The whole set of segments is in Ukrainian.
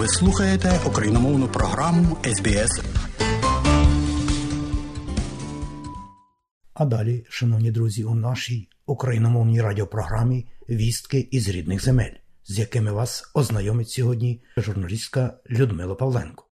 Ви слухаєте україномовну програму СБС. А далі, шановні друзі, у нашій україномовній радіопрограмі Вістки із рідних земель, з якими вас ознайомить сьогодні журналістка Людмила Павленко.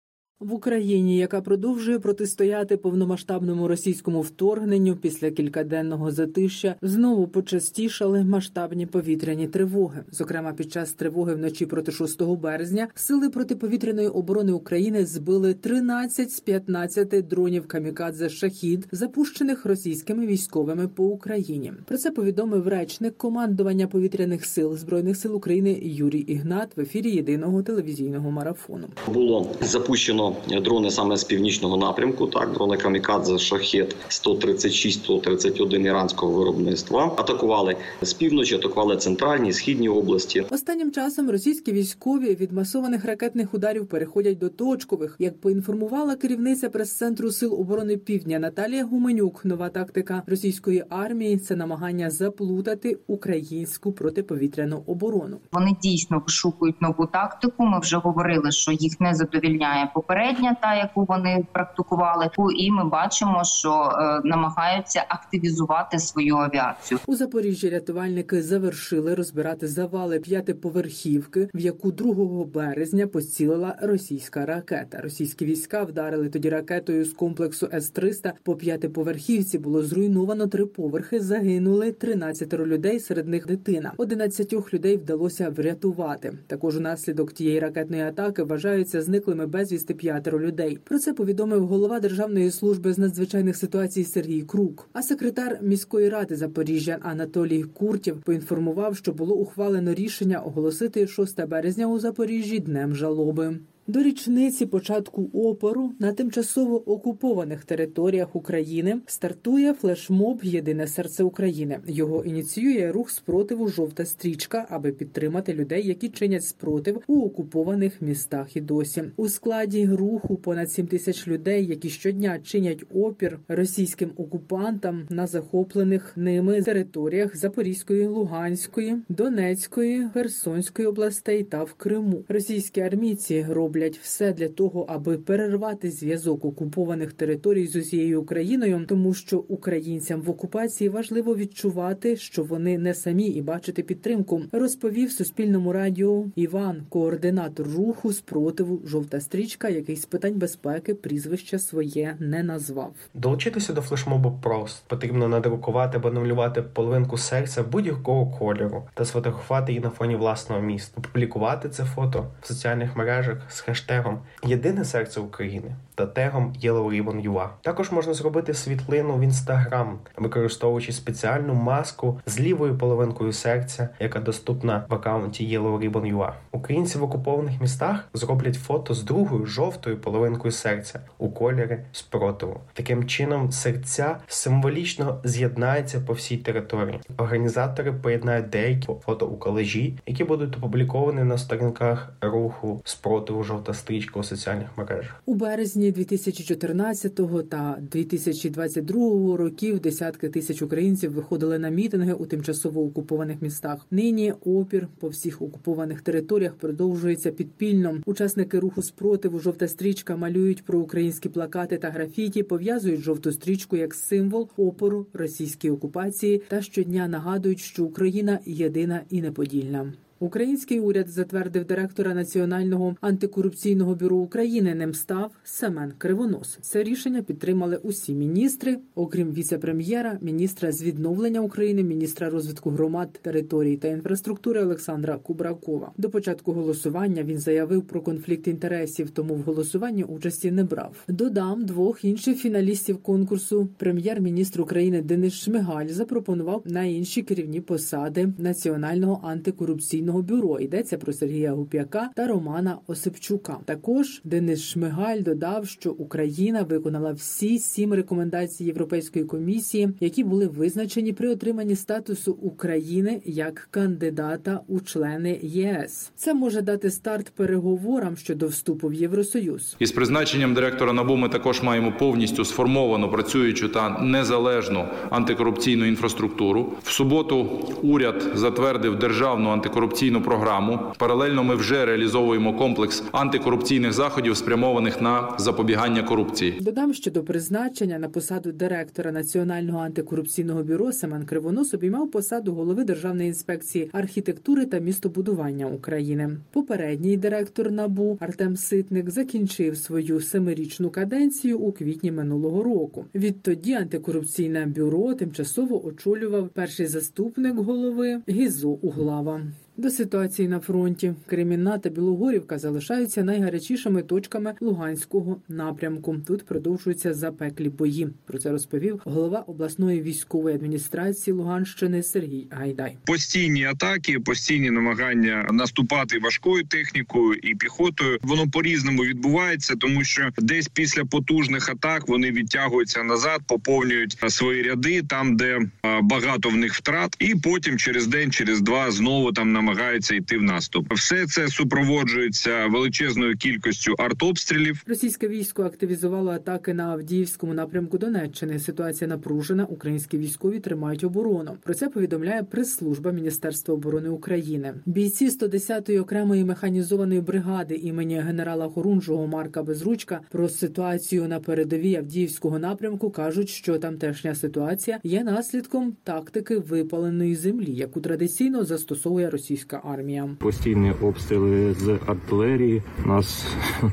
В Україні, яка продовжує протистояти повномасштабному російському вторгненню після кількаденного затища, знову почастішали масштабні повітряні тривоги. Зокрема, під час тривоги вночі проти 6 березня сили протиповітряної оборони України збили 13 з 15 дронів камікадзе шахід, запущених російськими військовими по Україні. Про це повідомив речник командування повітряних сил збройних сил України Юрій Ігнат в ефірі єдиного телевізійного марафону. Було запущено дрони саме з північного напрямку. Так, дрони Камікадзе Шахет 136-131 іранського виробництва. Атакували з півночі, атакували центральні східні області. Останнім часом російські військові від масованих ракетних ударів переходять до точкових. Як поінформувала керівниця прес-центру сил оборони Півдня Наталія Гуменюк, нова тактика російської армії це намагання заплутати українську протиповітряну оборону. Вони дійсно вишукують нову тактику. Ми вже говорили, що їх не задовільняє попередня, та яку вони практикували. І ми бачимо, що е, намагаються активізувати свою авіацію. У Запоріжжі рятувальники завершили розбирати завали п'ятиповерхівки, в яку 2 березня поцілила російська ракета. Російські війська вдарили тоді ракетою з комплексу С-300 по п'ятиповерхівці. Було зруйновано три поверхи. Загинули 13 людей, серед них дитина. 11 людей вдалося врятувати. Також унаслідок тієї ракетної атаки вважаються зниклими безвісти п'ятеро людей. Про це повідомив голова Державної служби з надзвичайних ситуацій Сергій Крук. А секретар міської ради Запоріжжя Анатолій Куртів поінформував, що було ухвалено рішення оголосити 6 березня у Запоріжжі днем жалоби. До річниці початку опору на тимчасово окупованих територіях України стартує флешмоб Єдине серце України. Його ініціює рух спротиву Жовта стрічка, аби підтримати людей, які чинять спротив у окупованих містах. І досі у складі руху понад 7 тисяч людей, які щодня чинять опір російським окупантам на захоплених ними територіях Запорізької, Луганської, Донецької, Херсонської областей та в Криму. Російські армійці роблять роблять все для того, аби перервати зв'язок окупованих територій з усією Україною, тому що українцям в окупації важливо відчувати, що вони не самі і бачити підтримку. Розповів Суспільному радіо Іван, координатор руху спротиву жовта стрічка, який з питань безпеки прізвище своє не назвав. Долучитися до флешмобу просто потрібно надрукувати або намалювати половинку серця будь-якого кольору та сфотографувати її на фоні власного міста, опублікувати це фото в соціальних мережах хештегом Єдине серце України та тегом YellowRibbon.ua. Також можна зробити світлину в інстаграм, використовуючи спеціальну маску з лівою половинкою серця, яка доступна в аккаунті YellowRibbon.ua. Українці в окупованих містах зроблять фото з другою жовтою половинкою серця у кольорі спротиву. Таким чином, серця символічно з'єднаються по всій території. Організатори поєднають деякі фото у колежі, які будуть опубліковані на сторінках руху спротиву жовта стрічка у соціальних мережах у березні 2014 та 2022 років. Десятки тисяч українців виходили на мітинги у тимчасово окупованих містах. Нині опір по всіх окупованих територіях продовжується підпільно. Учасники руху спротиву жовта стрічка малюють про українські плакати та графіті, пов'язують жовту стрічку як символ опору російській окупації та щодня нагадують, що Україна єдина і неподільна. Український уряд затвердив директора Національного антикорупційного бюро України. Ним став Семен Кривонос. Це рішення підтримали усі міністри, окрім віце-прем'єра, міністра з відновлення України, міністра розвитку громад, територій та інфраструктури Олександра Кубракова. До початку голосування він заявив про конфлікт інтересів, тому в голосуванні участі не брав. Додам двох інших фіналістів конкурсу. Прем'єр-міністр України Денис Шмигаль запропонував на інші керівні посади Національного антикорупційного бюро. Йдеться про Сергія Гуп'яка та Романа Осипчука. Також Денис Шмигаль додав, що Україна виконала всі сім рекомендацій Європейської комісії, які були визначені при отриманні статусу України як кандидата у члени ЄС. Це може дати старт переговорам щодо вступу в Євросоюз. Із призначенням директора НАБУ ми також маємо повністю сформовану працюючу та незалежну антикорупційну інфраструктуру. В суботу уряд затвердив державну антикорупційну антикорупційну програму. Паралельно ми вже реалізовуємо комплекс антикорупційних заходів, спрямованих на запобігання корупції. Додам, що до призначення на посаду директора Національного антикорупційного бюро Семен Кривонос обіймав посаду голови Державної інспекції архітектури та містобудування України. Попередній директор НАБУ Артем Ситник закінчив свою семирічну каденцію у квітні минулого року. Відтоді антикорупційне бюро тимчасово очолював перший заступник голови Гізо Углава. До ситуації на фронті Кремінна та Білогорівка залишаються найгарячішими точками Луганського напрямку. Тут продовжуються запеклі бої. Про це розповів голова обласної військової адміністрації Луганщини Сергій Гайдай. Постійні атаки, постійні намагання наступати важкою технікою і піхотою. Воно по різному відбувається, тому що десь після потужних атак вони відтягуються назад, поповнюють свої ряди там, де багато в них втрат, і потім через день, через два знову там намагаються йти в наступ. Все це супроводжується величезною кількістю артобстрілів. Російське військо активізувало атаки на Авдіївському напрямку Донеччини. Ситуація напружена. Українські військові тримають оборону. Про це повідомляє прес-служба Міністерства оборони України. Бійці 110-ї окремої механізованої бригади імені генерала Хорунжого Марка Безручка про ситуацію на передовій Авдіївського напрямку кажуть, що тамтешня ситуація є наслідком тактики випаленої землі, яку традиційно застосовує російська армія. Постійні обстріли з артилерії. Нас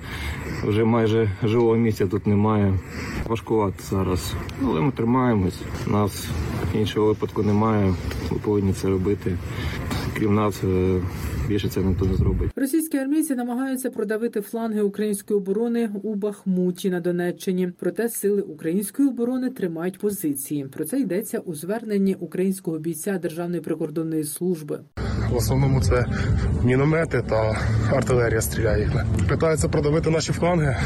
вже майже живого місця тут немає. Важкувати зараз, але ми тримаємось. Нас іншого випадку немає. Ми повинні це робити. Крім нас. Більше це ніхто не зробить. Російські армійці намагаються продавити фланги української оборони у Бахмуті на Донеччині. Проте сили української оборони тримають позиції. Про це йдеться у зверненні українського бійця Державної прикордонної служби. В основному це міномети та артилерія стріляє. Питаються продавити наші фланги,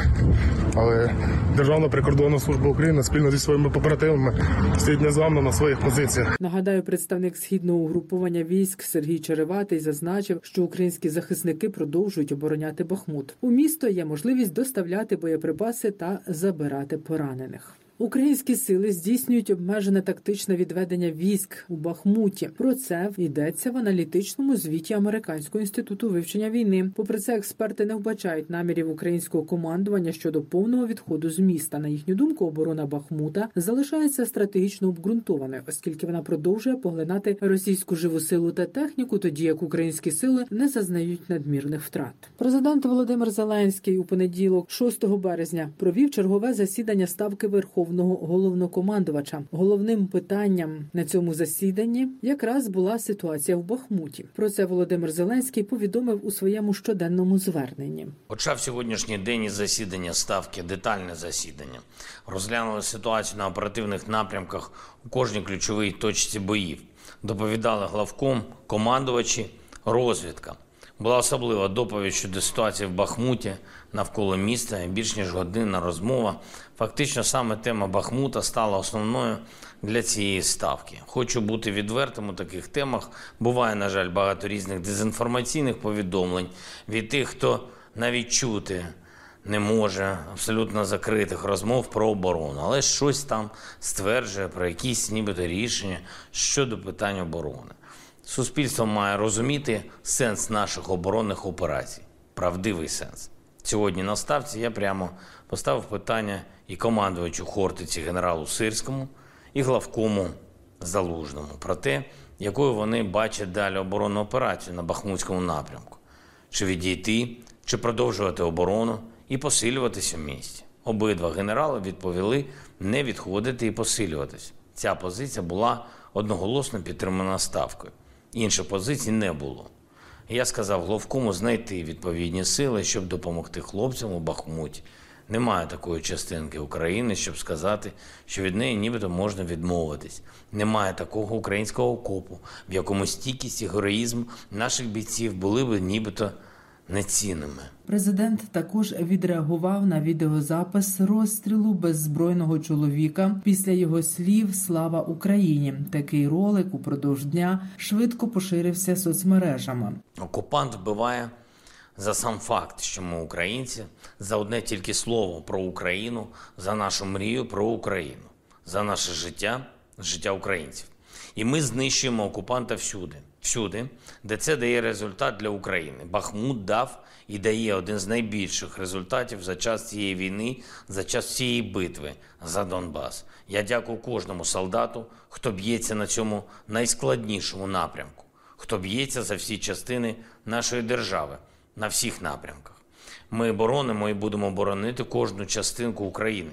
але Державна прикордонна служба України спільно зі своїми побратимами стоїть незламно на своїх позиціях. Нагадаю, представник східного угрупування військ Сергій Череватий зазначив, що українські захисники продовжують обороняти Бахмут. У місто є можливість доставляти боєприпаси та забирати поранених. Українські сили здійснюють обмежене тактичне відведення військ у Бахмуті. Про це йдеться в аналітичному звіті Американського інституту вивчення війни. Попри це, експерти не вбачають намірів українського командування щодо повного відходу з міста. На їхню думку, оборона Бахмута залишається стратегічно обґрунтованою, оскільки вона продовжує поглинати російську живу силу та техніку, тоді як українські сили не зазнають надмірних втрат. Президент Володимир Зеленський у понеділок, 6 березня, провів чергове засідання ставки Верховного головнокомандувача. Головним питанням на цьому засіданні якраз була ситуація в Бахмуті. Про це Володимир Зеленський повідомив у своєму щоденному зверненні. Почав сьогоднішній день із засідання ставки, детальне засідання. Розглянули ситуацію на оперативних напрямках у кожній ключовій точці боїв. Доповідали главком, командувачі, розвідка. Була особлива доповідь щодо ситуації в Бахмуті навколо міста. Більш ніж годинна розмова. Фактично, саме тема Бахмута стала основною для цієї ставки. Хочу бути відвертим у таких темах. Буває, на жаль, багато різних дезінформаційних повідомлень від тих, хто навіть чути не може абсолютно закритих розмов про оборону, але щось там стверджує про якісь нібито рішення щодо питань оборони. Суспільство має розуміти сенс наших оборонних операцій, правдивий сенс. Сьогодні на ставці я прямо поставив питання і командувачу Хортиці генералу Сирському, і главкому Залужному про те, якою вони бачать далі оборонну операцію на Бахмутському напрямку, чи відійти, чи продовжувати оборону і посилюватися в місті. Обидва генерали відповіли не відходити і посилюватися. Ця позиція була одноголосно підтримана ставкою. Інших позиції не було. Я сказав Головкому знайти відповідні сили, щоб допомогти хлопцям у Бахмуті. Немає такої частинки України, щоб сказати, що від неї нібито можна відмовитись. Немає такого українського окопу, в якому стійкість і героїзм наших бійців були б нібито нецінними. Президент також відреагував на відеозапис розстрілу беззбройного чоловіка. Після його слів Слава Україні. Такий ролик упродовж дня швидко поширився соцмережами. Окупант вбиває за сам факт, що ми українці, за одне тільки слово про Україну, за нашу мрію про Україну, за наше життя, життя українців. І ми знищуємо окупанта всюди. всюди, де це дає результат для України. Бахмут дав і дає один з найбільших результатів за час цієї війни, за час цієї битви за Донбас. Я дякую кожному солдату, хто б'ється на цьому найскладнішому напрямку, хто б'ється за всі частини нашої держави на всіх напрямках. Ми боронимо і будемо боронити кожну частинку України.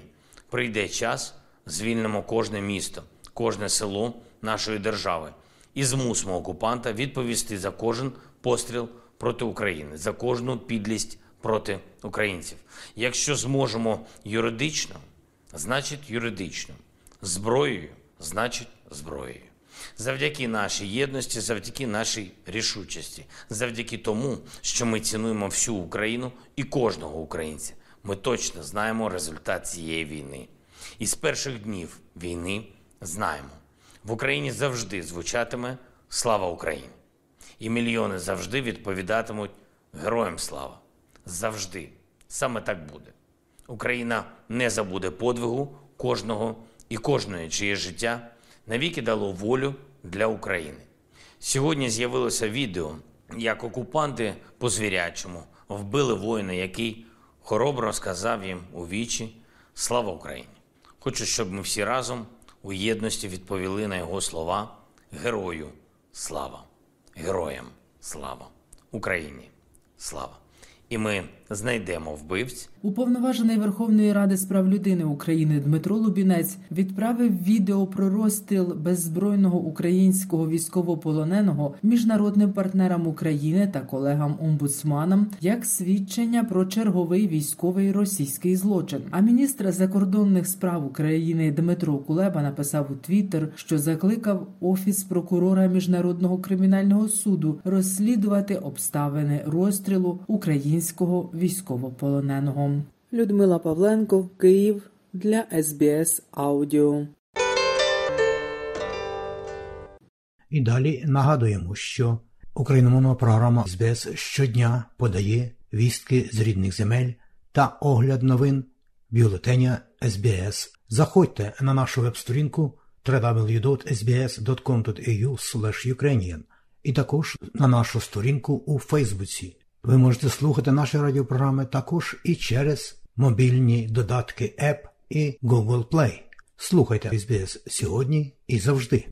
Прийде час, звільнимо кожне місто, кожне село нашої держави і змусимо окупанта відповісти за кожен постріл проти України, за кожну підлість проти українців. Якщо зможемо юридично, значить юридично, зброєю, значить зброєю. Завдяки нашій єдності, завдяки нашій рішучості, завдяки тому, що ми цінуємо всю Україну і кожного українця. Ми точно знаємо результат цієї війни. І з перших днів війни знаємо, в Україні завжди звучатиме Слава Україні! І мільйони завжди відповідатимуть Героям слава! Завжди. Саме так буде. Україна не забуде подвигу кожного і кожної, чиє життя навіки дало волю для України. Сьогодні з'явилося відео, як окупанти по звірячому вбили воїна, який хоробро сказав їм у вічі Слава Україні! Хочу, щоб ми всі разом у єдності відповіли на його слова Герою слава! Героям слава! Україні! Слава! І ми знайдемо вбивць. Уповноважений Верховної Ради з прав людини України Дмитро Лубінець відправив відео про розстріл беззбройного українського військовополоненого міжнародним партнерам України та колегам-омбудсманам як свідчення про черговий військовий російський злочин. А міністр закордонних справ України Дмитро Кулеба написав у Твіттер, що закликав офіс прокурора міжнародного кримінального суду розслідувати обставини розстрілу українського військовополоненого. Людмила Павленко, Київ для СБС Аудіо. І далі нагадуємо, що україномовна програма СБС щодня подає вістки з рідних земель та огляд новин бюлетеня СБС. Заходьте на нашу веб-сторінку www.sbs.com.au Ukrainian і також на нашу сторінку у Фейсбуці. Ви можете слухати наші радіопрограми також і через мобільні додатки App і Google Play. Слухайте SBS сьогодні і завжди.